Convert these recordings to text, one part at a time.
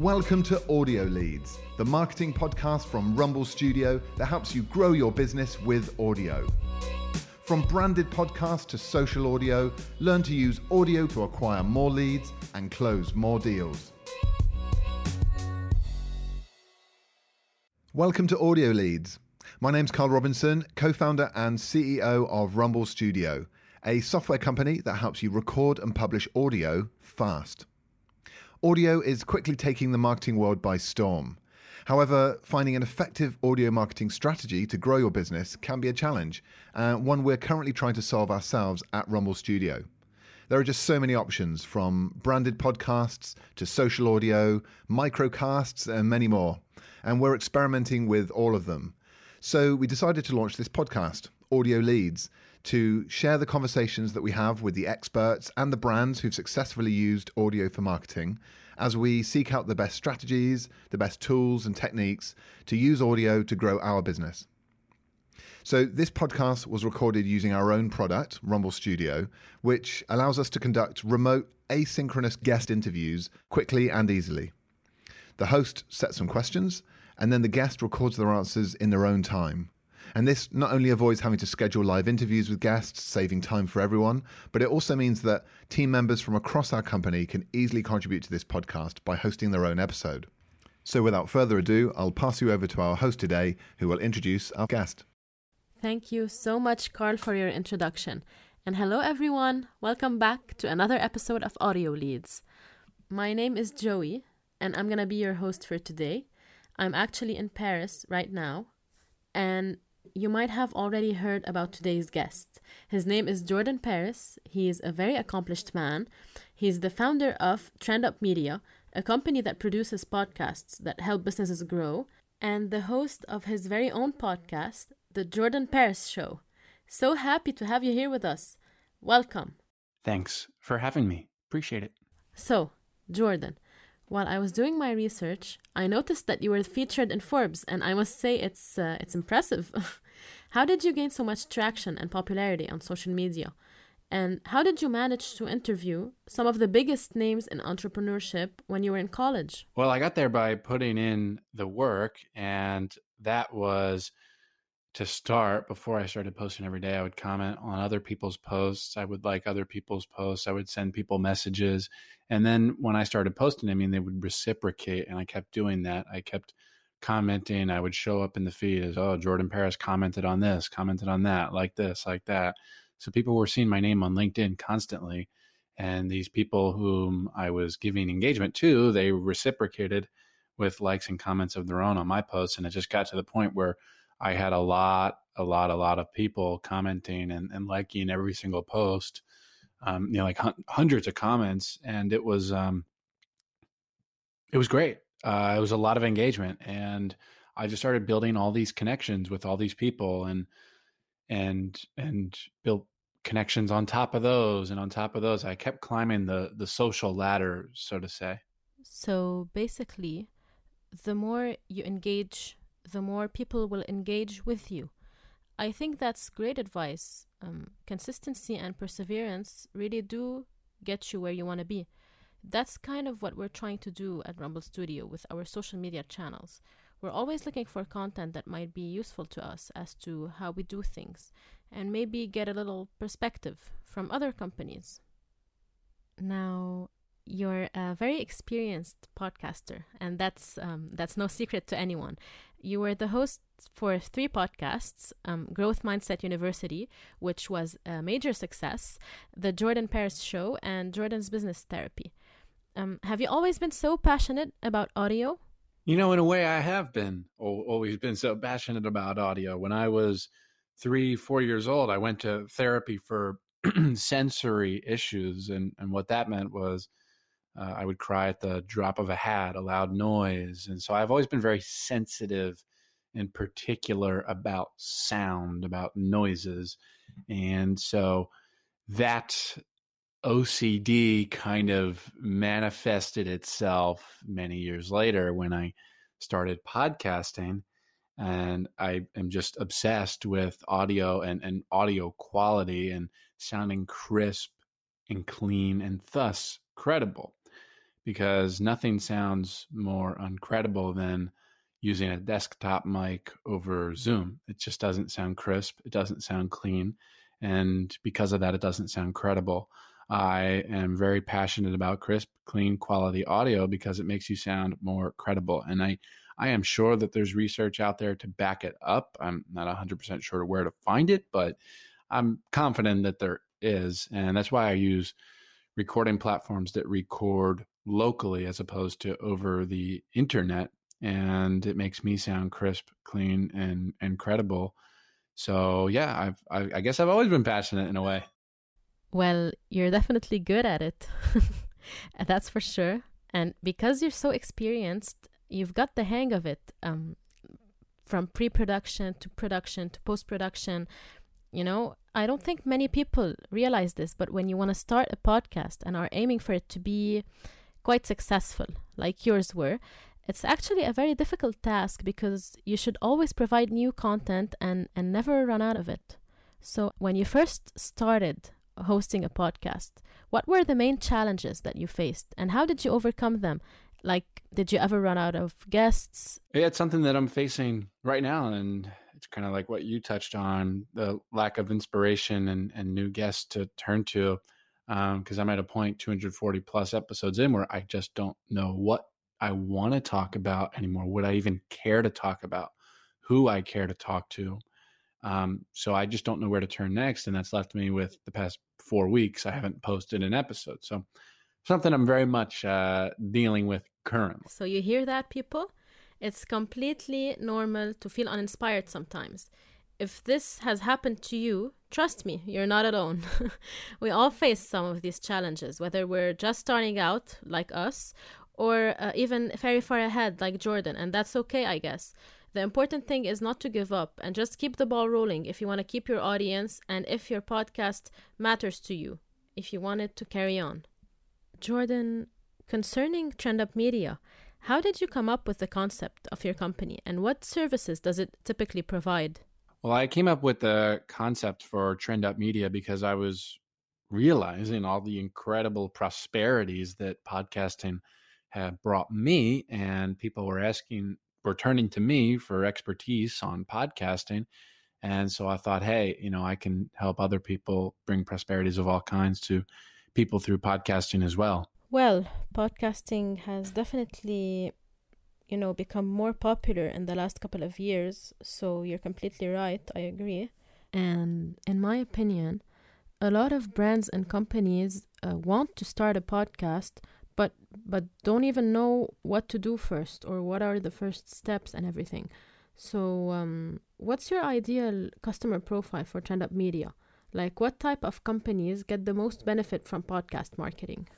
Welcome to Audio Leads, the marketing podcast from Rumble Studio that helps you grow your business with audio. From branded podcasts to social audio, learn to use audio to acquire more leads and close more deals. Welcome to Audio Leads. My name's Carl Robinson, co founder and CEO of Rumble Studio, a software company that helps you record and publish audio fast. Audio is quickly taking the marketing world by storm. However, finding an effective audio marketing strategy to grow your business can be a challenge, uh, one we're currently trying to solve ourselves at Rumble Studio. There are just so many options from branded podcasts to social audio, microcasts, and many more. And we're experimenting with all of them. So we decided to launch this podcast, Audio Leads, to share the conversations that we have with the experts and the brands who've successfully used audio for marketing as we seek out the best strategies, the best tools and techniques to use audio to grow our business. So, this podcast was recorded using our own product, Rumble Studio, which allows us to conduct remote asynchronous guest interviews quickly and easily. The host sets some questions, and then the guest records their answers in their own time. And this not only avoids having to schedule live interviews with guests, saving time for everyone, but it also means that team members from across our company can easily contribute to this podcast by hosting their own episode. So without further ado, I'll pass you over to our host today, who will introduce our guest. Thank you so much, Carl, for your introduction. And hello, everyone. Welcome back to another episode of Audio Leads. My name is Joey, and I'm going to be your host for today. I'm actually in Paris right now, and you might have already heard about today's guest. His name is Jordan Paris. He is a very accomplished man. He's the founder of TrendUp Media, a company that produces podcasts that help businesses grow, and the host of his very own podcast, The Jordan Paris Show. So happy to have you here with us. Welcome. Thanks for having me. Appreciate it. So, Jordan, while I was doing my research, I noticed that you were featured in Forbes, and I must say it's uh, it's impressive. how did you gain so much traction and popularity on social media? And how did you manage to interview some of the biggest names in entrepreneurship when you were in college? Well, I got there by putting in the work, and that was to start before I started posting every day. I would comment on other people's posts. I would like other people's posts. I would send people messages. And then when I started posting, I mean, they would reciprocate. And I kept doing that. I kept commenting. I would show up in the feed as, oh, Jordan Paris commented on this, commented on that, like this, like that. So people were seeing my name on LinkedIn constantly. And these people whom I was giving engagement to, they reciprocated with likes and comments of their own on my posts. And it just got to the point where I had a lot, a lot, a lot of people commenting and, and liking every single post um, you know, like hun- hundreds of comments, and it was um, it was great. Uh, it was a lot of engagement, and I just started building all these connections with all these people, and and and built connections on top of those, and on top of those, I kept climbing the the social ladder, so to say. So basically, the more you engage, the more people will engage with you. I think that's great advice. Um, consistency and perseverance really do get you where you want to be. That's kind of what we're trying to do at Rumble Studio with our social media channels. We're always looking for content that might be useful to us as to how we do things and maybe get a little perspective from other companies. Now, you're a very experienced podcaster, and that's um, that's no secret to anyone. You were the host for three podcasts: um, Growth Mindset University, which was a major success, the Jordan Paris Show, and Jordan's Business Therapy. Um, have you always been so passionate about audio? You know, in a way, I have been always been so passionate about audio. When I was three, four years old, I went to therapy for sensory issues, and and what that meant was uh, I would cry at the drop of a hat, a loud noise. And so I've always been very sensitive in particular about sound, about noises. And so that OCD kind of manifested itself many years later when I started podcasting. And I am just obsessed with audio and, and audio quality and sounding crisp and clean and thus credible because nothing sounds more uncredible than using a desktop mic over Zoom. It just doesn't sound crisp, it doesn't sound clean. And because of that, it doesn't sound credible. I am very passionate about crisp, clean, quality audio because it makes you sound more credible. And I, I am sure that there's research out there to back it up. I'm not 100% sure where to find it, but I'm confident that there is. And that's why I use recording platforms that record locally as opposed to over the internet. And it makes me sound crisp, clean, and, and credible. So yeah, I've, I, I guess I've always been passionate in a way. Well, you're definitely good at it. That's for sure. And because you're so experienced, you've got the hang of it. Um, from pre-production to production to post-production, you know, I don't think many people realize this, but when you want to start a podcast and are aiming for it to be quite successful, like yours were, it's actually a very difficult task because you should always provide new content and, and never run out of it. So, when you first started hosting a podcast, what were the main challenges that you faced and how did you overcome them? Like, did you ever run out of guests? Yeah, it's something that I'm facing right now. And it's kind of like what you touched on the lack of inspiration and, and new guests to turn to. Because um, I'm at a point 240 plus episodes in where I just don't know what I want to talk about anymore. Would I even care to talk about? Who I care to talk to? Um, so I just don't know where to turn next. And that's left me with the past four weeks. I haven't posted an episode. So something I'm very much uh, dealing with currently. So you hear that, people? It's completely normal to feel uninspired sometimes. If this has happened to you, trust me, you're not alone. we all face some of these challenges, whether we're just starting out, like us, or uh, even very far ahead, like Jordan, and that's okay, I guess. The important thing is not to give up and just keep the ball rolling if you want to keep your audience and if your podcast matters to you, if you want it to carry on. Jordan, concerning TrendUp Media, how did you come up with the concept of your company and what services does it typically provide? Well, I came up with the concept for TrendUp Media because I was realizing all the incredible prosperities that podcasting had brought me, and people were asking were turning to me for expertise on podcasting. And so I thought, hey, you know, I can help other people bring prosperities of all kinds to people through podcasting as well. Well, podcasting has definitely, you know, become more popular in the last couple of years. So you're completely right. I agree. And in my opinion, a lot of brands and companies uh, want to start a podcast but but don't even know what to do first or what are the first steps and everything. So, um, what's your ideal customer profile for TrendUp Media? Like, what type of companies get the most benefit from podcast marketing?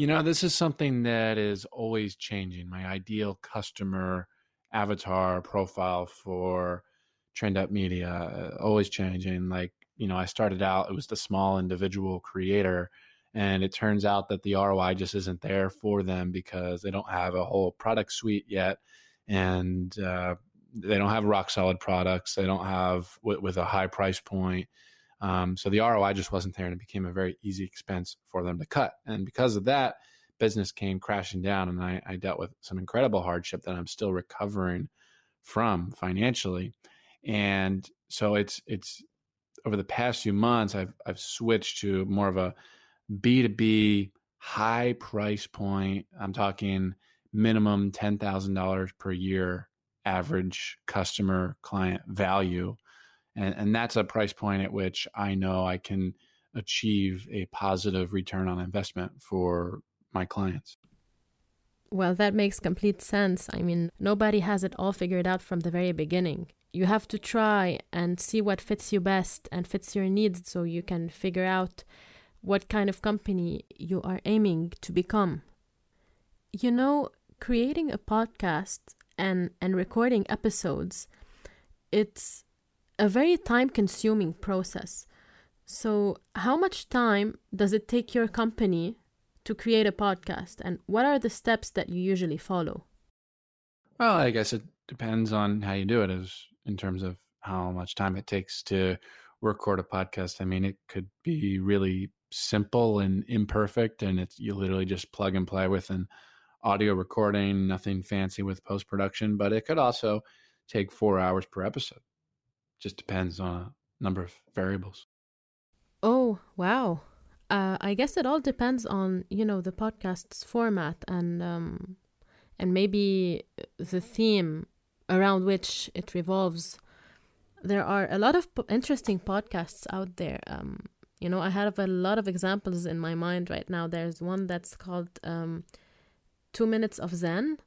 You know, this is something that is always changing. My ideal customer avatar profile for TrendUp Media uh, always changing. Like, you know, I started out it was the small individual creator and it turns out that the ROI just isn't there for them because they don't have a whole product suite yet, and uh, they don't have rock solid products. They don't have with, with a high price point. Um, so the ROI just wasn't there, and it became a very easy expense for them to cut. And because of that, business came crashing down, and I, I dealt with some incredible hardship that I'm still recovering from financially. And so it's it's over the past few months, I've I've switched to more of a B2B high price point. I'm talking minimum $10,000 per year average customer client value. And, and that's a price point at which I know I can achieve a positive return on investment for my clients. Well, that makes complete sense. I mean, nobody has it all figured out from the very beginning. You have to try and see what fits you best and fits your needs so you can figure out what kind of company you are aiming to become. You know, creating a podcast and, and recording episodes, it's a very time consuming process. So, how much time does it take your company to create a podcast, and what are the steps that you usually follow? Well, I guess it depends on how you do it, as in terms of how much time it takes to record a podcast. I mean, it could be really simple and imperfect, and it's you literally just plug and play with an audio recording, nothing fancy with post production. But it could also take four hours per episode. Just depends on a number of variables. Oh wow! Uh, I guess it all depends on you know the podcast's format and um, and maybe the theme around which it revolves. There are a lot of po- interesting podcasts out there. Um, you know, I have a lot of examples in my mind right now. There's one that's called um, Two Minutes of Zen,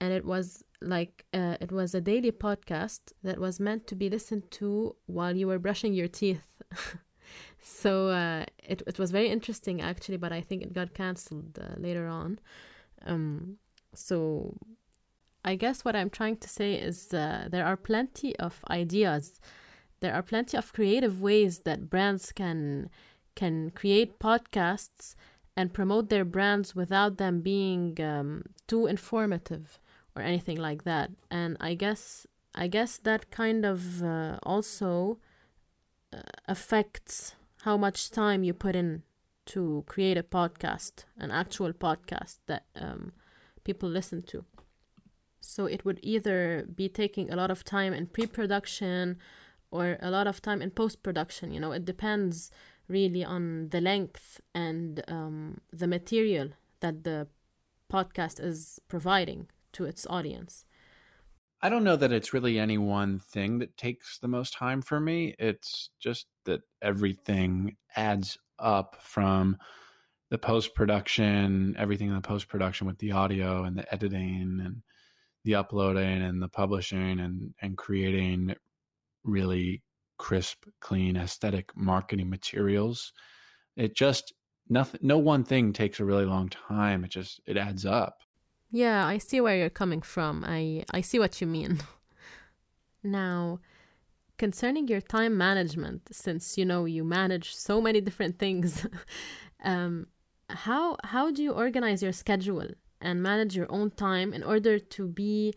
and it was like uh, it was a daily podcast that was meant to be listened to while you were brushing your teeth. so uh, it it was very interesting actually, but I think it got cancelled uh, later on. Um, so I guess what I'm trying to say is uh, there are plenty of ideas. There are plenty of creative ways that brands can can create podcasts and promote their brands without them being um, too informative or anything like that. And I guess I guess that kind of uh, also uh, affects how much time you put in to create a podcast, an actual podcast that um, people listen to. So it would either be taking a lot of time in pre production or a lot of time in post production. You know, it depends really on the length and um, the material that the podcast is providing to its audience. I don't know that it's really any one thing that takes the most time for me. It's just that everything adds up from the post production, everything in the post production with the audio and the editing and the uploading and the publishing and and creating really crisp, clean, aesthetic marketing materials. It just nothing no one thing takes a really long time. It just it adds up. Yeah, I see where you're coming from. I I see what you mean. now, concerning your time management, since you know you manage so many different things, um, how how do you organize your schedule and manage your own time in order to be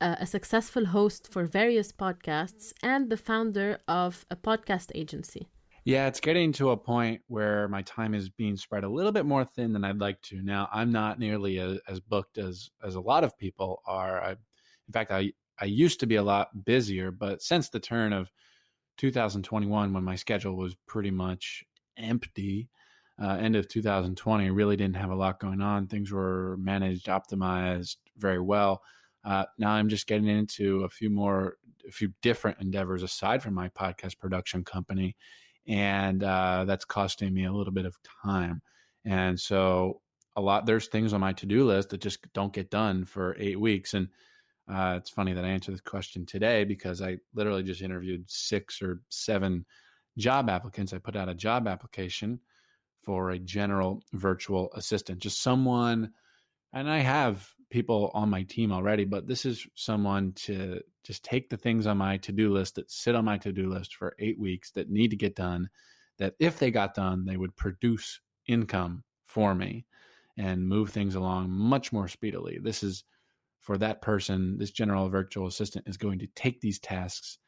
a, a successful host for various podcasts and the founder of a podcast agency? Yeah, it's getting to a point where my time is being spread a little bit more thin than I'd like to. Now, I'm not nearly as, as booked as as a lot of people are. I, in fact, I I used to be a lot busier, but since the turn of 2021, when my schedule was pretty much empty, uh, end of 2020, really didn't have a lot going on. Things were managed, optimized very well. Uh, now I'm just getting into a few more, a few different endeavors aside from my podcast production company, and uh, that's costing me a little bit of time. And so, a lot there's things on my to-do list that just don't get done for eight weeks. And uh, it's funny that I answered this question today because I literally just interviewed six or seven job applicants. I put out a job application for a general virtual assistant, just someone, and I have people on my team already, but this is someone to just take the things on my to do list that sit on my to do list for eight weeks that need to get done, that if they got done, they would produce income for me and move things along much more speedily. This is for that person, this general virtual assistant is going to take these tasks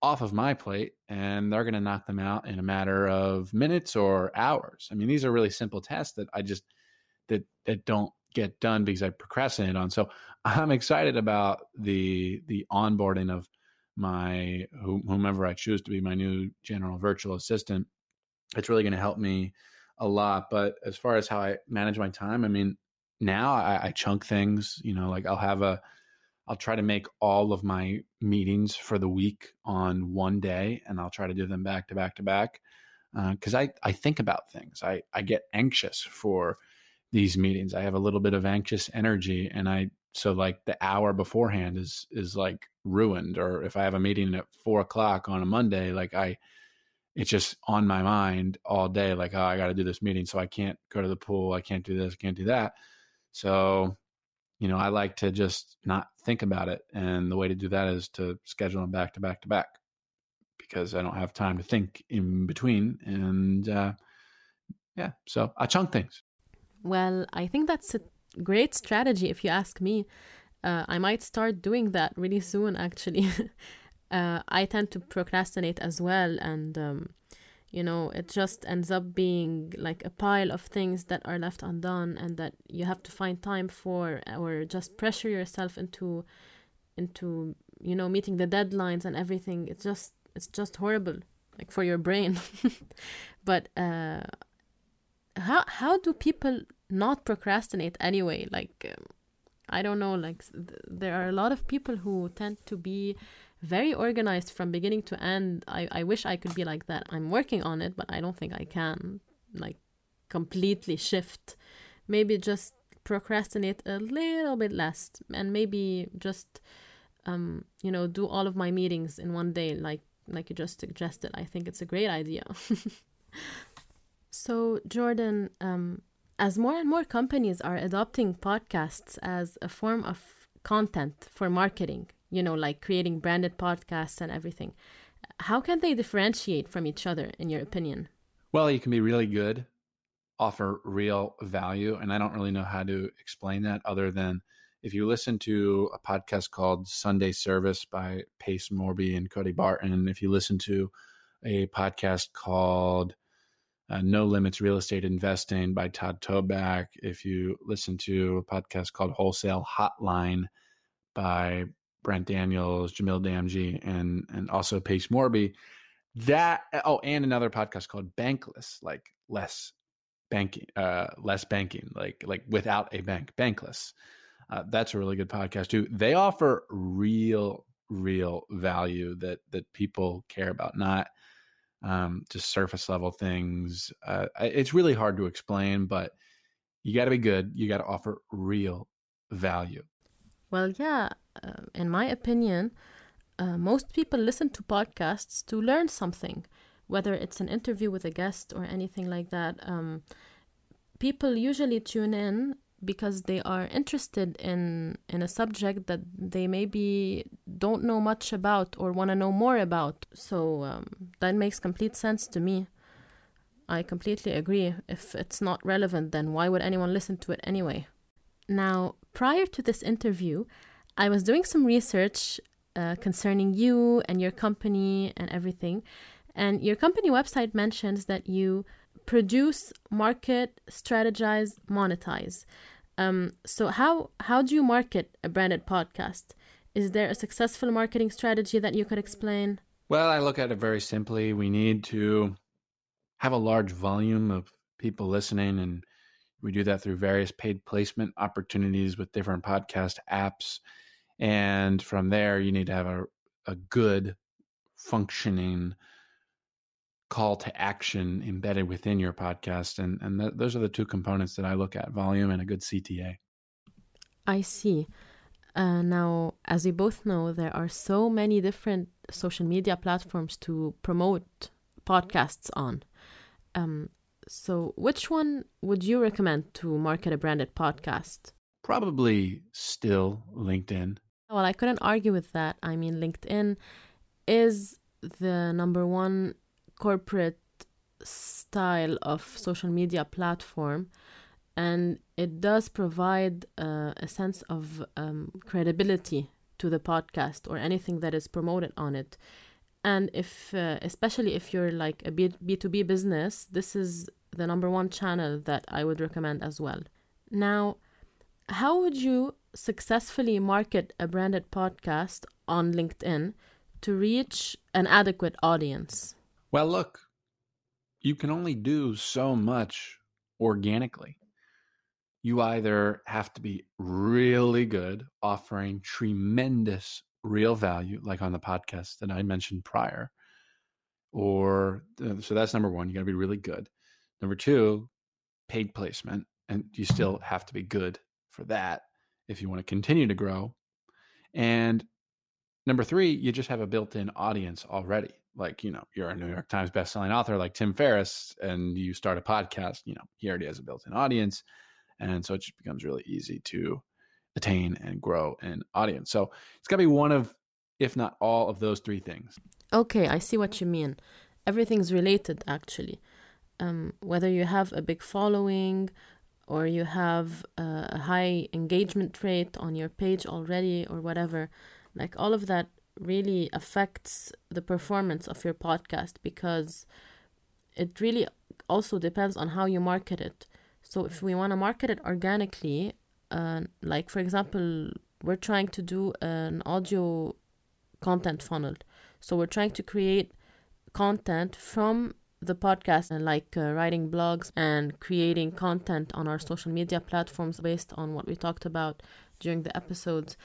off of my plate and they're going to knock them out in a matter of minutes or hours. I mean, these are really simple tasks that I just that that don't get done because I procrastinate on. So I'm excited about the the onboarding of my whomever I choose to be my new general virtual assistant. It's really going to help me a lot. But as far as how I manage my time, I mean, now I, I chunk things. You know, like I'll have a I'll try to make all of my meetings for the week on one day, and I'll try to do them back to back to back because uh, I I think about things. I I get anxious for these meetings. I have a little bit of anxious energy, and I so like the hour beforehand is is like ruined. Or if I have a meeting at four o'clock on a Monday, like I it's just on my mind all day. Like oh, I got to do this meeting, so I can't go to the pool. I can't do this. I can't do that. So you know, I like to just not think about it. And the way to do that is to schedule them back to back to back because I don't have time to think in between. And uh, yeah, so I chunk things. Well, I think that's a great strategy if you ask me. Uh, I might start doing that really soon, actually. uh, I tend to procrastinate as well, and um, you know, it just ends up being like a pile of things that are left undone, and that you have to find time for, or just pressure yourself into, into you know, meeting the deadlines and everything. It's just it's just horrible, like for your brain. but uh, how how do people not procrastinate anyway? Like. Um, I don't know, like th- there are a lot of people who tend to be very organized from beginning to end. I, I wish I could be like that. I'm working on it, but I don't think I can like completely shift. Maybe just procrastinate a little bit less and maybe just um you know do all of my meetings in one day like like you just suggested. I think it's a great idea. so Jordan um as more and more companies are adopting podcasts as a form of content for marketing, you know, like creating branded podcasts and everything, how can they differentiate from each other, in your opinion? Well, you can be really good, offer real value. And I don't really know how to explain that other than if you listen to a podcast called Sunday Service by Pace Morby and Cody Barton, if you listen to a podcast called uh, No Limits Real Estate Investing by Todd Toback. If you listen to a podcast called Wholesale Hotline by Brent Daniels, Jamil Damji, and and also Pace Morby. That oh, and another podcast called Bankless, like less banking, uh, less banking, like like without a bank, bankless. Uh, that's a really good podcast too. They offer real, real value that that people care about, not um, just surface level things. Uh, it's really hard to explain, but you got to be good. You got to offer real value. Well, yeah, uh, in my opinion, uh, most people listen to podcasts to learn something, whether it's an interview with a guest or anything like that. Um, people usually tune in because they are interested in in a subject that they maybe don't know much about or want to know more about. So um, that makes complete sense to me. I completely agree. If it's not relevant then why would anyone listen to it anyway? Now prior to this interview i was doing some research uh, concerning you and your company and everything. And your company website mentions that you produce market strategize monetize um, so how how do you market a branded podcast? Is there a successful marketing strategy that you could explain? Well, I look at it very simply. We need to have a large volume of people listening, and we do that through various paid placement opportunities with different podcast apps. And from there, you need to have a, a good functioning call to action embedded within your podcast and and th- those are the two components that i look at volume and a good cta i see. Uh, now as we both know there are so many different social media platforms to promote podcasts on. Um, so which one would you recommend to market a branded podcast? Probably still linkedin. Well i couldn't argue with that. I mean linkedin is the number one corporate style of social media platform and it does provide uh, a sense of um, credibility to the podcast or anything that is promoted on it. And if uh, especially if you're like a B- b2b business this is the number one channel that i would recommend as well. Now how would you successfully market a branded podcast on linkedin to reach an adequate audience well, look, you can only do so much organically. You either have to be really good, offering tremendous real value, like on the podcast that I mentioned prior, or uh, so that's number one. You got to be really good. Number two, paid placement, and you still have to be good for that if you want to continue to grow. And number three, you just have a built in audience already like you know you're a new york times bestselling author like tim ferriss and you start a podcast you know he already has a built-in audience and so it just becomes really easy to attain and grow an audience. So it's got to be one of if not all of those three things. Okay i see what you mean. Everything's related actually. Um, whether you have a big following or you have a high engagement rate on your page already or whatever like all of that really affects the performance of your podcast because it really also depends on how you market it. So if we want to market it organically, uh, like for example, we're trying to do an audio content funnel. So we're trying to create content from the podcast and like uh, writing blogs and creating content on our social media platforms based on what we talked about during the episodes.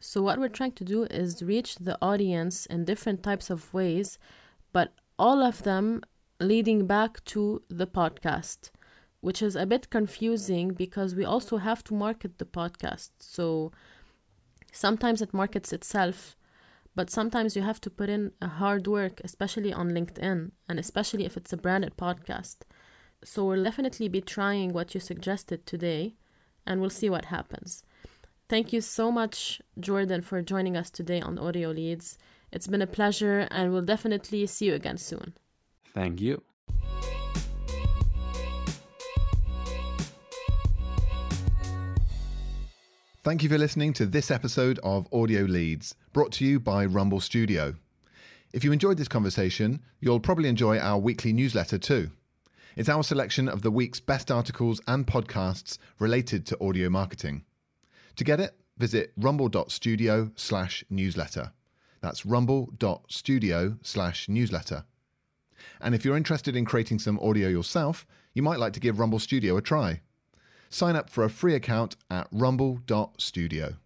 So what we're trying to do is reach the audience in different types of ways, but all of them leading back to the podcast, which is a bit confusing because we also have to market the podcast. So sometimes it markets itself, but sometimes you have to put in a hard work, especially on LinkedIn, and especially if it's a branded podcast. So we'll definitely be trying what you suggested today, and we'll see what happens. Thank you so much, Jordan, for joining us today on Audio Leads. It's been a pleasure, and we'll definitely see you again soon. Thank you. Thank you for listening to this episode of Audio Leads, brought to you by Rumble Studio. If you enjoyed this conversation, you'll probably enjoy our weekly newsletter too. It's our selection of the week's best articles and podcasts related to audio marketing. To get it, visit rumble.studio slash newsletter. That's rumble.studio slash newsletter. And if you're interested in creating some audio yourself, you might like to give Rumble Studio a try. Sign up for a free account at rumble.studio.